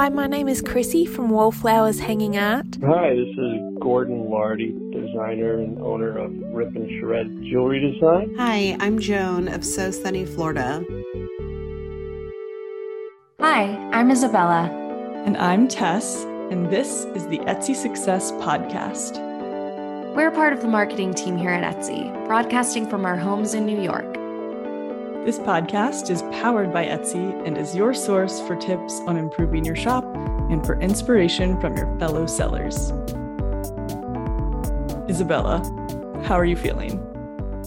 Hi, my name is Chrissy from Wallflowers Hanging Art. Hi, this is Gordon Lardy, designer and owner of Rip and Shred Jewelry Design. Hi, I'm Joan of So Sunny, Florida. Hi, I'm Isabella. And I'm Tess, and this is the Etsy Success Podcast. We're part of the marketing team here at Etsy, broadcasting from our homes in New York. This podcast is powered by Etsy and is your source for tips on improving your shop and for inspiration from your fellow sellers. Isabella, how are you feeling?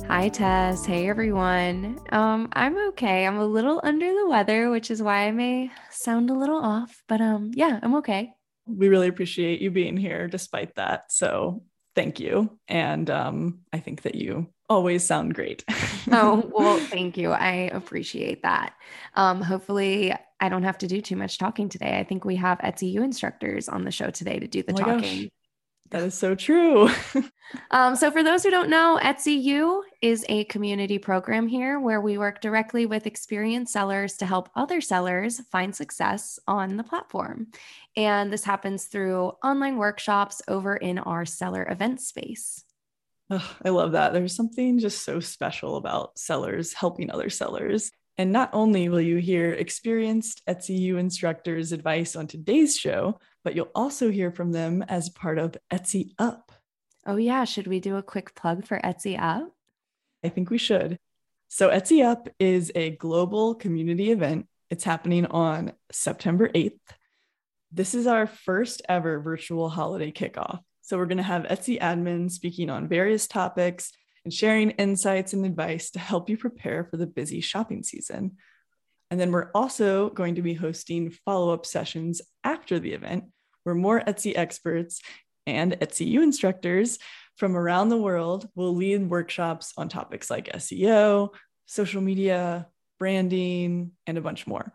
Hi, Tess. Hey, everyone. Um, I'm okay. I'm a little under the weather, which is why I may sound a little off, but um, yeah, I'm okay. We really appreciate you being here despite that. So thank you. And um, I think that you always sound great. oh, well, thank you. I appreciate that. Um, hopefully, I don't have to do too much talking today. I think we have Etsy U instructors on the show today to do the oh talking. Gosh. That is so true. um, so, for those who don't know, Etsy U is a community program here where we work directly with experienced sellers to help other sellers find success on the platform. And this happens through online workshops over in our seller event space. Oh, I love that. There's something just so special about sellers helping other sellers. And not only will you hear experienced Etsy U instructors' advice on today's show, but you'll also hear from them as part of Etsy Up. Oh, yeah. Should we do a quick plug for Etsy Up? I think we should. So, Etsy Up is a global community event. It's happening on September 8th. This is our first ever virtual holiday kickoff. So, we're going to have Etsy admins speaking on various topics and sharing insights and advice to help you prepare for the busy shopping season. And then we're also going to be hosting follow up sessions after the event where more Etsy experts and Etsy U instructors from around the world will lead workshops on topics like SEO, social media, branding, and a bunch more.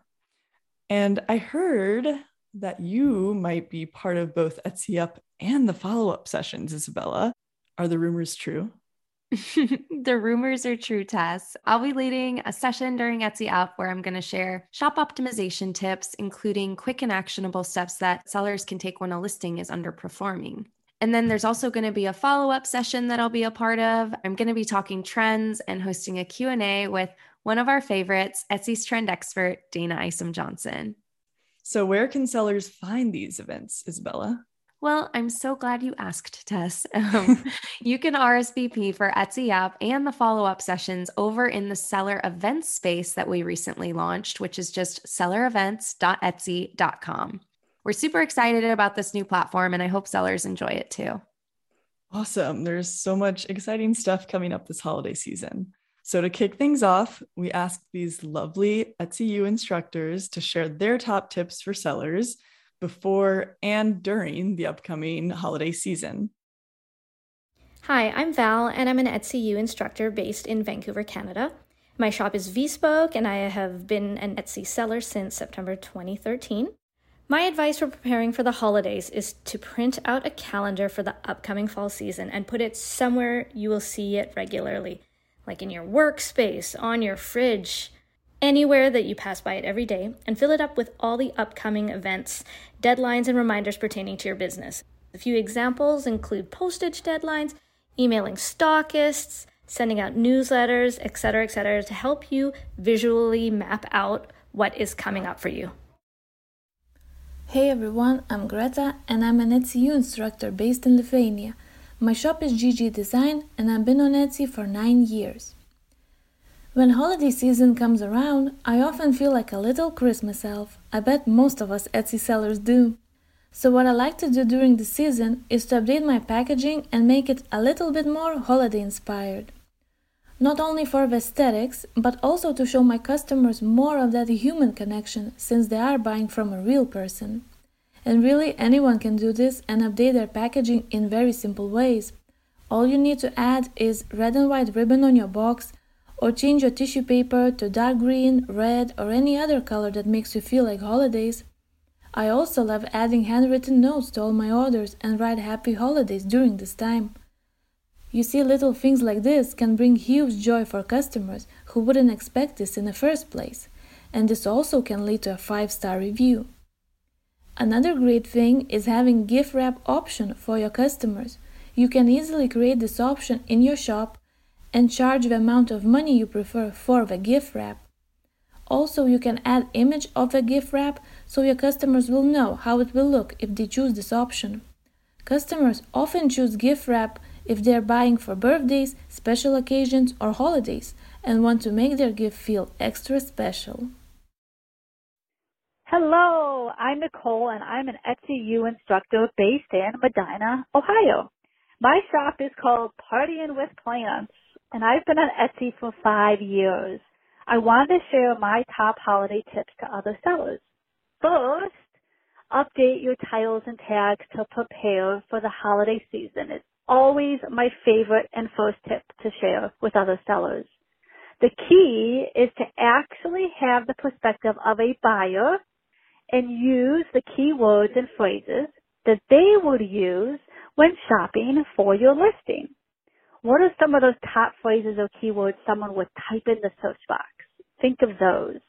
And I heard that you might be part of both Etsy Up and the follow up sessions, Isabella. Are the rumors true? the rumors are true, Tess. I'll be leading a session during Etsy Up where I'm going to share shop optimization tips, including quick and actionable steps that sellers can take when a listing is underperforming. And then there's also going to be a follow-up session that I'll be a part of. I'm going to be talking trends and hosting a Q&A with one of our favorites, Etsy's trend expert, Dana Isom Johnson. So where can sellers find these events, Isabella? Well, I'm so glad you asked, Tess. Um, you can RSVP for Etsy Up and the follow up sessions over in the seller events space that we recently launched, which is just sellerevents.etsy.com. We're super excited about this new platform, and I hope sellers enjoy it too. Awesome. There's so much exciting stuff coming up this holiday season. So, to kick things off, we asked these lovely Etsy instructors to share their top tips for sellers before and during the upcoming holiday season. Hi, I'm Val, and I'm an Etsy instructor based in Vancouver, Canada. My shop is Vespoke, and I have been an Etsy seller since September 2013. My advice for preparing for the holidays is to print out a calendar for the upcoming fall season and put it somewhere you will see it regularly, like in your workspace, on your fridge, anywhere that you pass by it every day, and fill it up with all the upcoming events deadlines and reminders pertaining to your business. A few examples include postage deadlines, emailing stockists, sending out newsletters, etc., etc., to help you visually map out what is coming up for you. Hey everyone, I'm Greta and I'm an Etsy instructor based in Lithuania. My shop is GG Design and I've been on Etsy for 9 years. When holiday season comes around, I often feel like a little Christmas elf. I bet most of us Etsy sellers do. So, what I like to do during the season is to update my packaging and make it a little bit more holiday inspired. Not only for aesthetics, but also to show my customers more of that human connection since they are buying from a real person. And really, anyone can do this and update their packaging in very simple ways. All you need to add is red and white ribbon on your box or change your tissue paper to dark green, red, or any other color that makes you feel like holidays. I also love adding handwritten notes to all my orders and write happy holidays during this time. You see, little things like this can bring huge joy for customers who wouldn't expect this in the first place, and this also can lead to a 5 star review. Another great thing is having gift wrap option for your customers. You can easily create this option in your shop and charge the amount of money you prefer for the gift wrap. Also, you can add image of the gift wrap so your customers will know how it will look if they choose this option. Customers often choose gift wrap if they are buying for birthdays, special occasions, or holidays and want to make their gift feel extra special. Hello, I'm Nicole and I'm an Etsy U instructor based in Medina, Ohio. My shop is called Partying with Plants and I've been on Etsy for five years. I wanted to share my top holiday tips to other sellers. First, update your titles and tags to prepare for the holiday season. It's always my favorite and first tip to share with other sellers. The key is to actually have the perspective of a buyer and use the keywords and phrases that they would use when shopping for your listing. What are some of those top phrases or keywords someone would type in the search box? Think of those.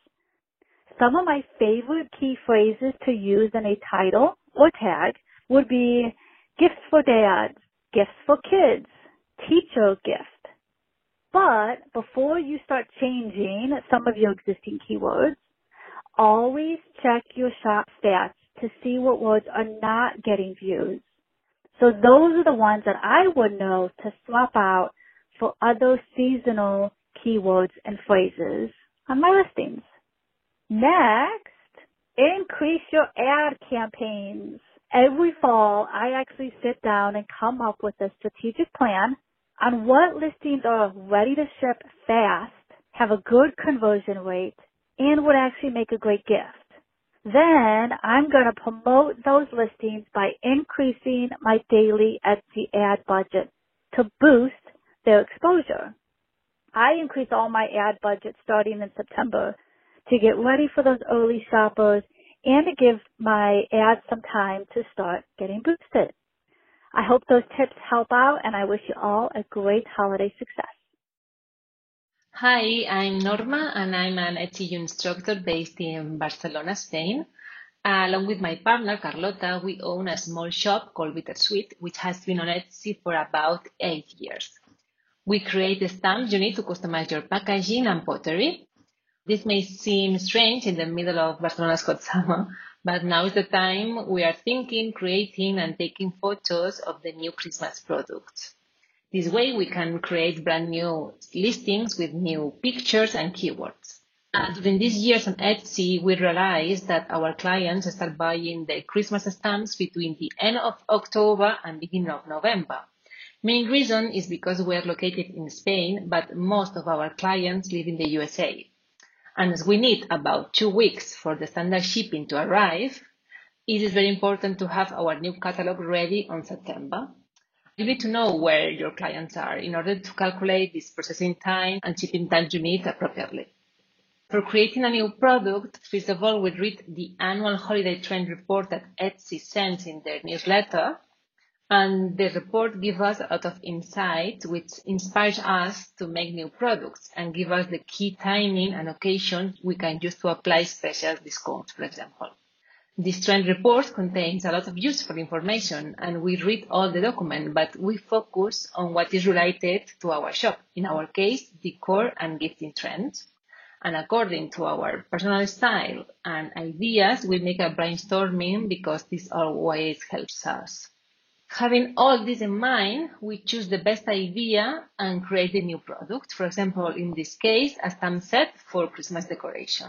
Some of my favorite key phrases to use in a title or tag would be gifts for dads, gifts for kids, teacher gift. But before you start changing some of your existing keywords, always check your shop stats to see what words are not getting views. So those are the ones that I would know to swap out for other seasonal keywords and phrases on my listings. Next, increase your ad campaigns. Every fall, I actually sit down and come up with a strategic plan on what listings are ready to ship fast, have a good conversion rate, and would actually make a great gift. Then I'm going to promote those listings by increasing my daily Etsy ad budget to boost their exposure. I increase all my ad budget starting in September to get ready for those early shoppers and to give my ads some time to start getting boosted. I hope those tips help out and I wish you all a great holiday success. Hi, I'm Norma and I'm an Etsy instructor based in Barcelona, Spain. Along with my partner Carlota, we own a small shop called Bittersweet, which has been on Etsy for about eight years. We create the stamps you need to customize your packaging and pottery. This may seem strange in the middle of Barcelona's hot summer, but now is the time we are thinking, creating, and taking photos of the new Christmas products. This way we can create brand new listings with new pictures and keywords. And during these years on Etsy, we realized that our clients start buying the Christmas stamps between the end of October and beginning of November. Main reason is because we are located in Spain, but most of our clients live in the USA. And as we need about two weeks for the standard shipping to arrive, it is very important to have our new catalog ready on September. You need to know where your clients are in order to calculate this processing time and shipping time you need appropriately. For creating a new product, first of all, we read the annual holiday trend report that Etsy sends in their newsletter. And the report gives us a lot of insights, which inspires us to make new products and give us the key timing and occasions we can use to apply special discounts, for example. This trend report contains a lot of useful information and we read all the document, but we focus on what is related to our shop. In our case, decor and gifting trends. And according to our personal style and ideas, we make a brainstorming because this always helps us. Having all this in mind, we choose the best idea and create a new product. For example, in this case, a stamp set for Christmas decoration.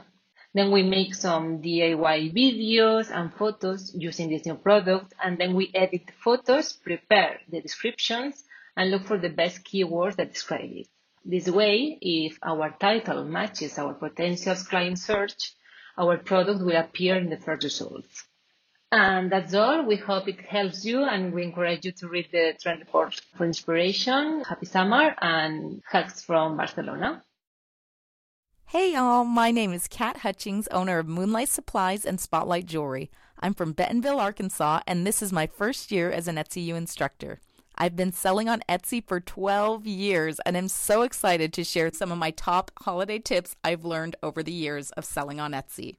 Then we make some DIY videos and photos using this new product. And then we edit the photos, prepare the descriptions, and look for the best keywords that describe it. This way, if our title matches our potential client search, our product will appear in the first results. And that's all. We hope it helps you and we encourage you to read the trend report for inspiration. Happy summer and hugs from Barcelona. Hey y'all, my name is Kat Hutchings, owner of Moonlight Supplies and Spotlight Jewelry. I'm from Bentonville, Arkansas, and this is my first year as an Etsy U instructor. I've been selling on Etsy for 12 years and I'm so excited to share some of my top holiday tips I've learned over the years of selling on Etsy.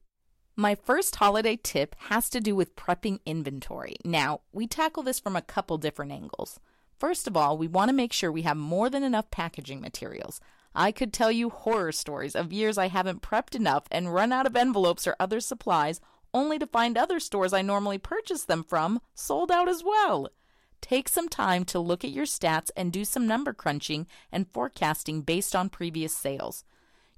My first holiday tip has to do with prepping inventory. Now, we tackle this from a couple different angles. First of all, we want to make sure we have more than enough packaging materials. I could tell you horror stories of years I haven't prepped enough and run out of envelopes or other supplies, only to find other stores I normally purchase them from sold out as well. Take some time to look at your stats and do some number crunching and forecasting based on previous sales.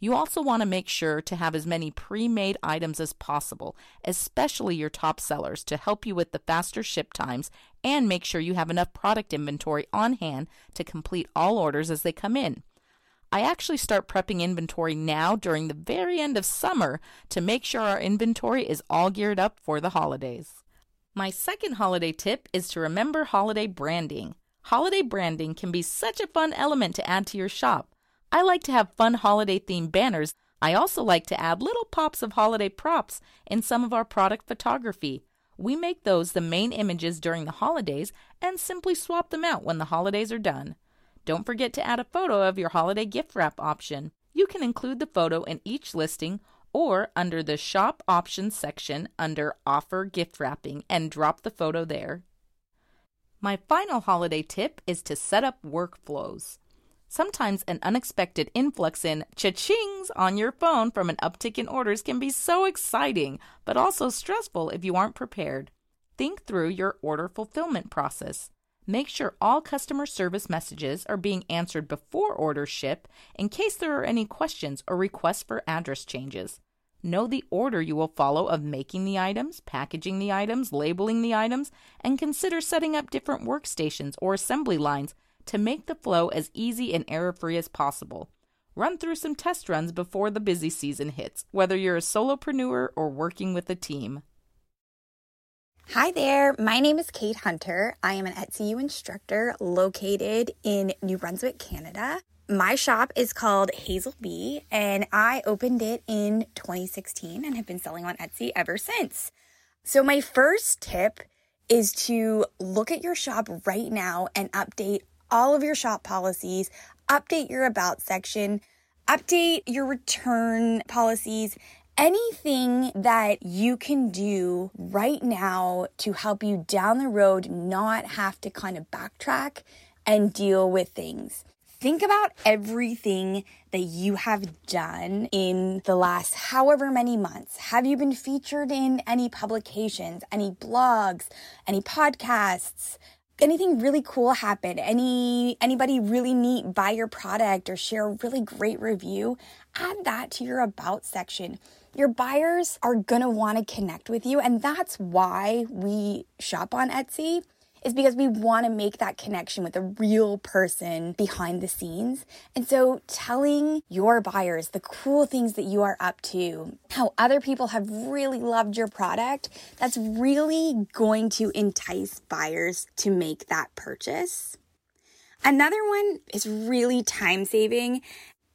You also want to make sure to have as many pre made items as possible, especially your top sellers, to help you with the faster ship times and make sure you have enough product inventory on hand to complete all orders as they come in. I actually start prepping inventory now during the very end of summer to make sure our inventory is all geared up for the holidays. My second holiday tip is to remember holiday branding. Holiday branding can be such a fun element to add to your shop. I like to have fun holiday themed banners. I also like to add little pops of holiday props in some of our product photography. We make those the main images during the holidays and simply swap them out when the holidays are done. Don't forget to add a photo of your holiday gift wrap option. You can include the photo in each listing or under the Shop Options section under Offer Gift Wrapping and drop the photo there. My final holiday tip is to set up workflows. Sometimes an unexpected influx in cha-chings on your phone from an uptick in orders can be so exciting, but also stressful if you aren't prepared. Think through your order fulfillment process. Make sure all customer service messages are being answered before orders ship in case there are any questions or requests for address changes. Know the order you will follow of making the items, packaging the items, labeling the items, and consider setting up different workstations or assembly lines to make the flow as easy and error free as possible. Run through some test runs before the busy season hits, whether you're a solopreneur or working with a team. Hi there, my name is Kate Hunter. I am an Etsy U instructor located in New Brunswick, Canada. My shop is called Hazel Bee, and I opened it in 2016 and have been selling on Etsy ever since. So, my first tip is to look at your shop right now and update all of your shop policies, update your about section, update your return policies, anything that you can do right now to help you down the road not have to kind of backtrack and deal with things. Think about everything that you have done in the last however many months. Have you been featured in any publications, any blogs, any podcasts? anything really cool happen, any anybody really neat buy your product or share a really great review, add that to your about section. Your buyers are want to connect with you and that's why we shop on Etsy is because we want to make that connection with a real person behind the scenes. And so telling your buyers the cool things that you are up to, how other people have really loved your product, that's really going to entice buyers to make that purchase. Another one is really time saving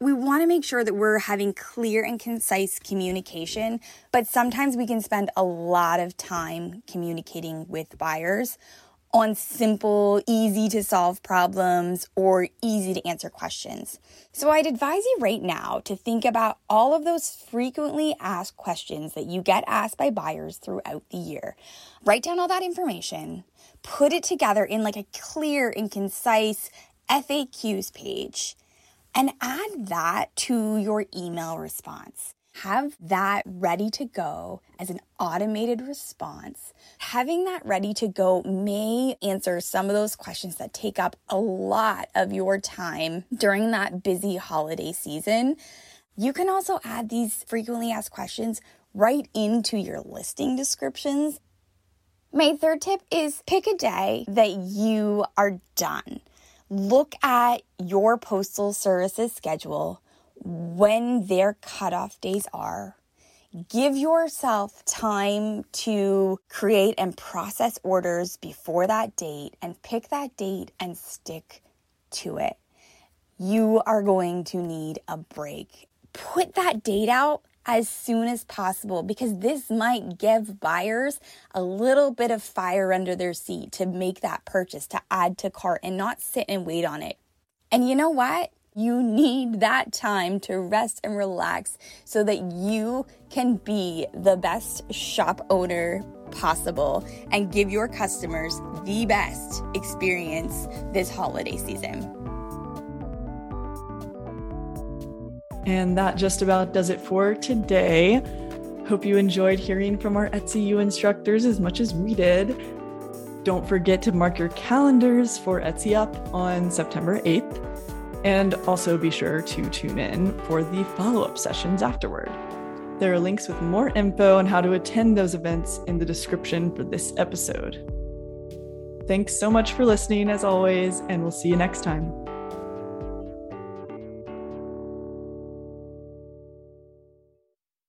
we want to make sure that we're having clear and concise communication, but sometimes we can spend a lot of time communicating with buyers on simple, easy to solve problems or easy to answer questions. So I'd advise you right now to think about all of those frequently asked questions that you get asked by buyers throughout the year. Write down all that information, put it together in like a clear and concise FAQs page, and add that to your email response have that ready to go as an automated response. Having that ready to go may answer some of those questions that take up a lot of your time during that busy holiday season. You can also add these frequently asked questions right into your listing descriptions. My third tip is pick a day that you are done. Look at your postal services schedule when their cutoff days are. Give yourself time to create and process orders before that date and pick that date and stick to it. You are going to need a break. Put that date out as soon as possible because this might give buyers a little bit of fire under their seat to make that purchase, to add to cart and not sit and wait on it. And you know what? You need that time to rest and relax so that you can be the best shop owner possible and give your customers the best experience this holiday season. And that just about does it for today. Hope you enjoyed hearing from our Etsy U instructors as much as we did. Don't forget to mark your calendars for Etsy Up on September 8th. And also be sure to tune in for the follow up sessions afterward. There are links with more info on how to attend those events in the description for this episode. Thanks so much for listening, as always, and we'll see you next time.